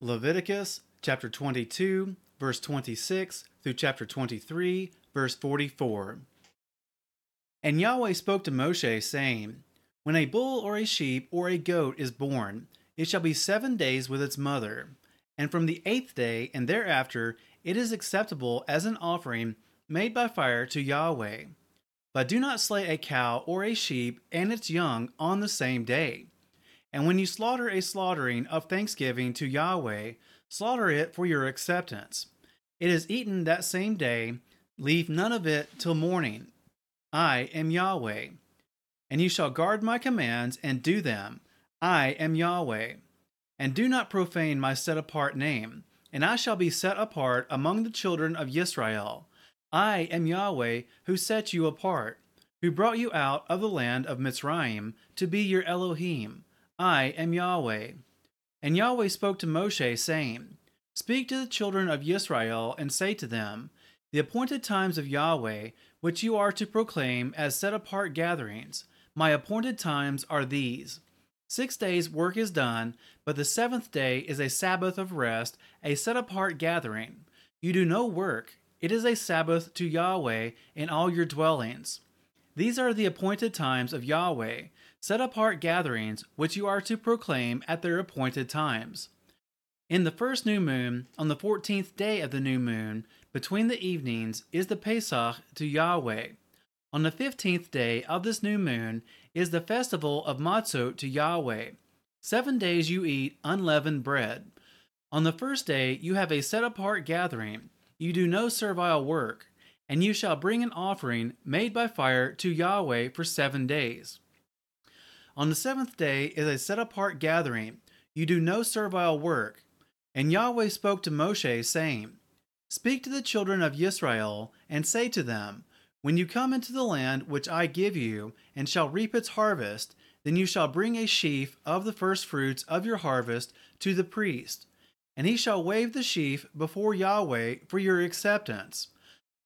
Leviticus chapter 22, verse 26 through chapter 23, verse 44. And Yahweh spoke to Moshe, saying, When a bull or a sheep or a goat is born, it shall be seven days with its mother. And from the eighth day and thereafter it is acceptable as an offering made by fire to Yahweh. But do not slay a cow or a sheep and its young on the same day. And when you slaughter a slaughtering of thanksgiving to Yahweh, slaughter it for your acceptance. It is eaten that same day, leave none of it till morning. I am Yahweh. And you shall guard my commands and do them. I am Yahweh. And do not profane my set apart name, and I shall be set apart among the children of Israel. I am Yahweh who set you apart, who brought you out of the land of Mitzrayim to be your Elohim. I am Yahweh. And Yahweh spoke to Moshe, saying, Speak to the children of Israel, and say to them, The appointed times of Yahweh, which you are to proclaim as set apart gatherings, my appointed times are these. Six days work is done, but the seventh day is a Sabbath of rest, a set apart gathering. You do no work, it is a Sabbath to Yahweh in all your dwellings. These are the appointed times of Yahweh, set apart gatherings which you are to proclaim at their appointed times. In the first new moon, on the fourteenth day of the new moon, between the evenings, is the Pesach to Yahweh. On the fifteenth day of this new moon is the festival of Matzot to Yahweh. Seven days you eat unleavened bread. On the first day you have a set apart gathering. You do no servile work, and you shall bring an offering made by fire to Yahweh for seven days. On the seventh day is a set apart gathering. You do no servile work. And Yahweh spoke to Moshe, saying, Speak to the children of Israel, and say to them, When you come into the land which I give you, and shall reap its harvest, then you shall bring a sheaf of the firstfruits of your harvest to the priest, and he shall wave the sheaf before Yahweh for your acceptance.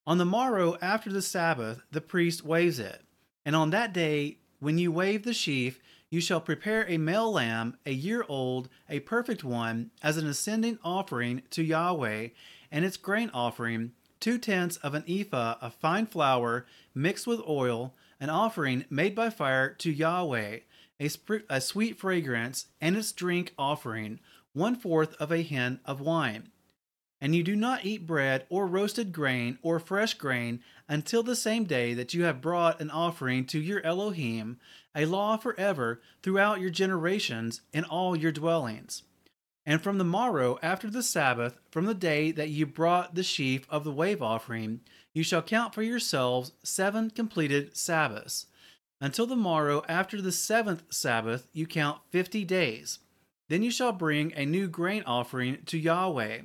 On the morrow after the Sabbath, the priest waves it, and on that day when you wave the sheaf, you shall prepare a male lamb, a year old, a perfect one, as an ascending offering to Yahweh, and its grain offering, two tenths of an ephah of fine flour mixed with oil, an offering made by fire to Yahweh, a, a sweet fragrance, and its drink offering, one fourth of a hin of wine. And you do not eat bread or roasted grain or fresh grain until the same day that you have brought an offering to your Elohim, a law forever throughout your generations in all your dwellings. And from the morrow after the Sabbath, from the day that you brought the sheaf of the wave offering, you shall count for yourselves seven completed Sabbaths. Until the morrow after the seventh Sabbath, you count fifty days. Then you shall bring a new grain offering to Yahweh.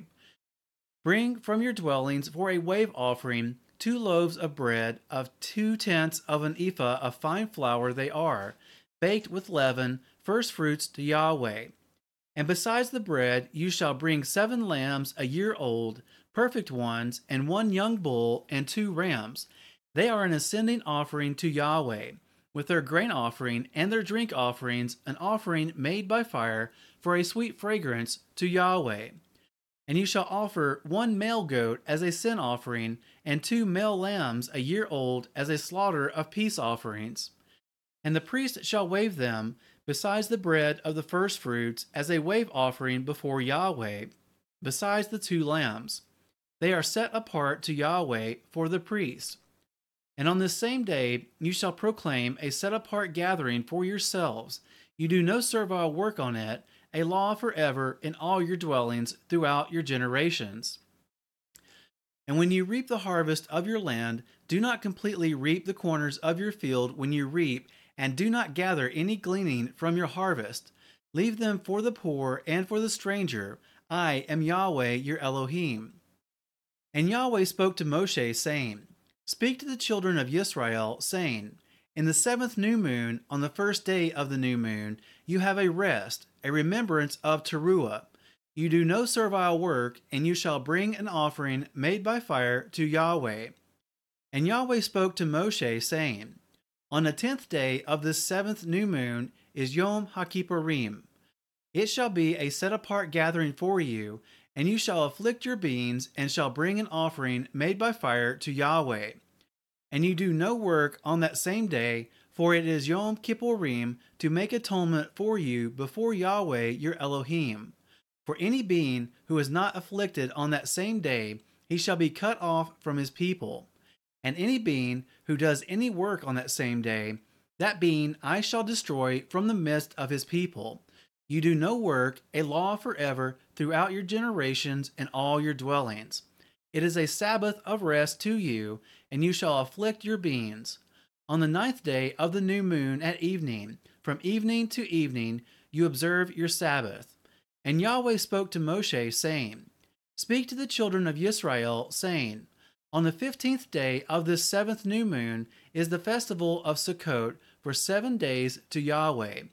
Bring from your dwellings for a wave offering two loaves of bread of two tenths of an ephah of fine flour they are, baked with leaven, first fruits to Yahweh. And besides the bread, you shall bring seven lambs a year old, perfect ones, and one young bull and two rams. They are an ascending offering to Yahweh, with their grain offering and their drink offerings, an offering made by fire for a sweet fragrance to Yahweh. And you shall offer one male goat as a sin offering, and two male lambs a year old as a slaughter of peace offerings. And the priest shall wave them, besides the bread of the firstfruits, as a wave offering before Yahweh, besides the two lambs. They are set apart to Yahweh for the priest. And on this same day you shall proclaim a set apart gathering for yourselves. You do no servile work on it, a law forever in all your dwellings throughout your generations. And when you reap the harvest of your land, do not completely reap the corners of your field when you reap, and do not gather any gleaning from your harvest. Leave them for the poor and for the stranger. I am Yahweh your Elohim. And Yahweh spoke to Moshe, saying, Speak to the children of Israel, saying, In the seventh new moon, on the first day of the new moon, you have a rest, a remembrance of Teruah. You do no servile work, and you shall bring an offering made by fire to Yahweh. And Yahweh spoke to Moshe, saying, On the tenth day of this seventh new moon is Yom HaKippurim. It shall be a set apart gathering for you, and you shall afflict your beings, and shall bring an offering made by fire to Yahweh. And you do no work on that same day, for it is Yom Kippurim to make atonement for you before Yahweh your Elohim. For any being who is not afflicted on that same day, he shall be cut off from his people. And any being who does any work on that same day, that being I shall destroy from the midst of his people. You do no work, a law forever throughout your generations and all your dwellings. It is a Sabbath of rest to you, and you shall afflict your beings. On the ninth day of the new moon at evening, from evening to evening, you observe your Sabbath. And Yahweh spoke to Moshe, saying, Speak to the children of Israel, saying, On the fifteenth day of this seventh new moon is the festival of Sukkot for seven days to Yahweh.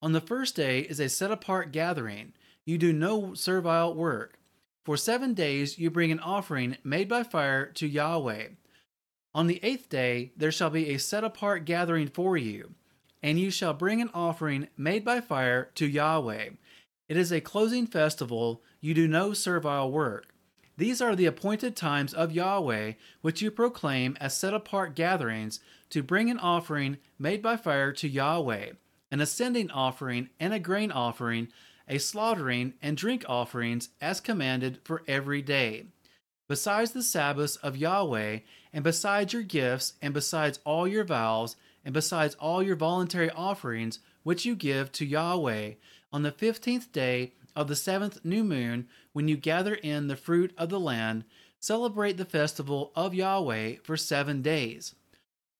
On the first day is a set apart gathering. You do no servile work. For seven days you bring an offering made by fire to Yahweh. On the eighth day there shall be a set apart gathering for you, and you shall bring an offering made by fire to Yahweh. It is a closing festival, you do no servile work. These are the appointed times of Yahweh, which you proclaim as set apart gatherings to bring an offering made by fire to Yahweh, an ascending offering and a grain offering, a slaughtering and drink offerings as commanded for every day. Besides the Sabbaths of Yahweh, and besides your gifts, and besides all your vows, and besides all your voluntary offerings which you give to Yahweh, on the fifteenth day of the seventh new moon, when you gather in the fruit of the land, celebrate the festival of Yahweh for seven days.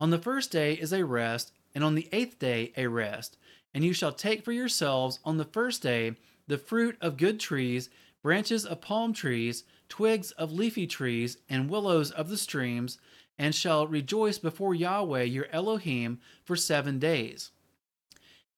On the first day is a rest, and on the eighth day a rest. And you shall take for yourselves on the first day the fruit of good trees, branches of palm trees, twigs of leafy trees, and willows of the streams, and shall rejoice before Yahweh your Elohim for seven days.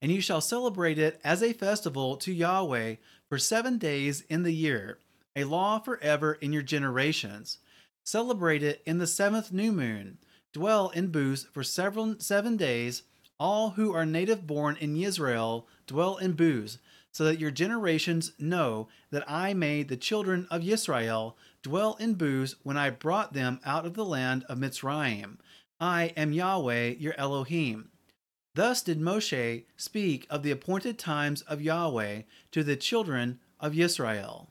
And you shall celebrate it as a festival to Yahweh for seven days in the year, a law forever in your generations. Celebrate it in the seventh new moon. Dwell in booths for several seven days all who are native born in Israel dwell in booths, so that your generations know that I made the children of Israel dwell in booths when I brought them out of the land of Mitzrayim. I am Yahweh your Elohim. Thus did Moshe speak of the appointed times of Yahweh to the children of Israel.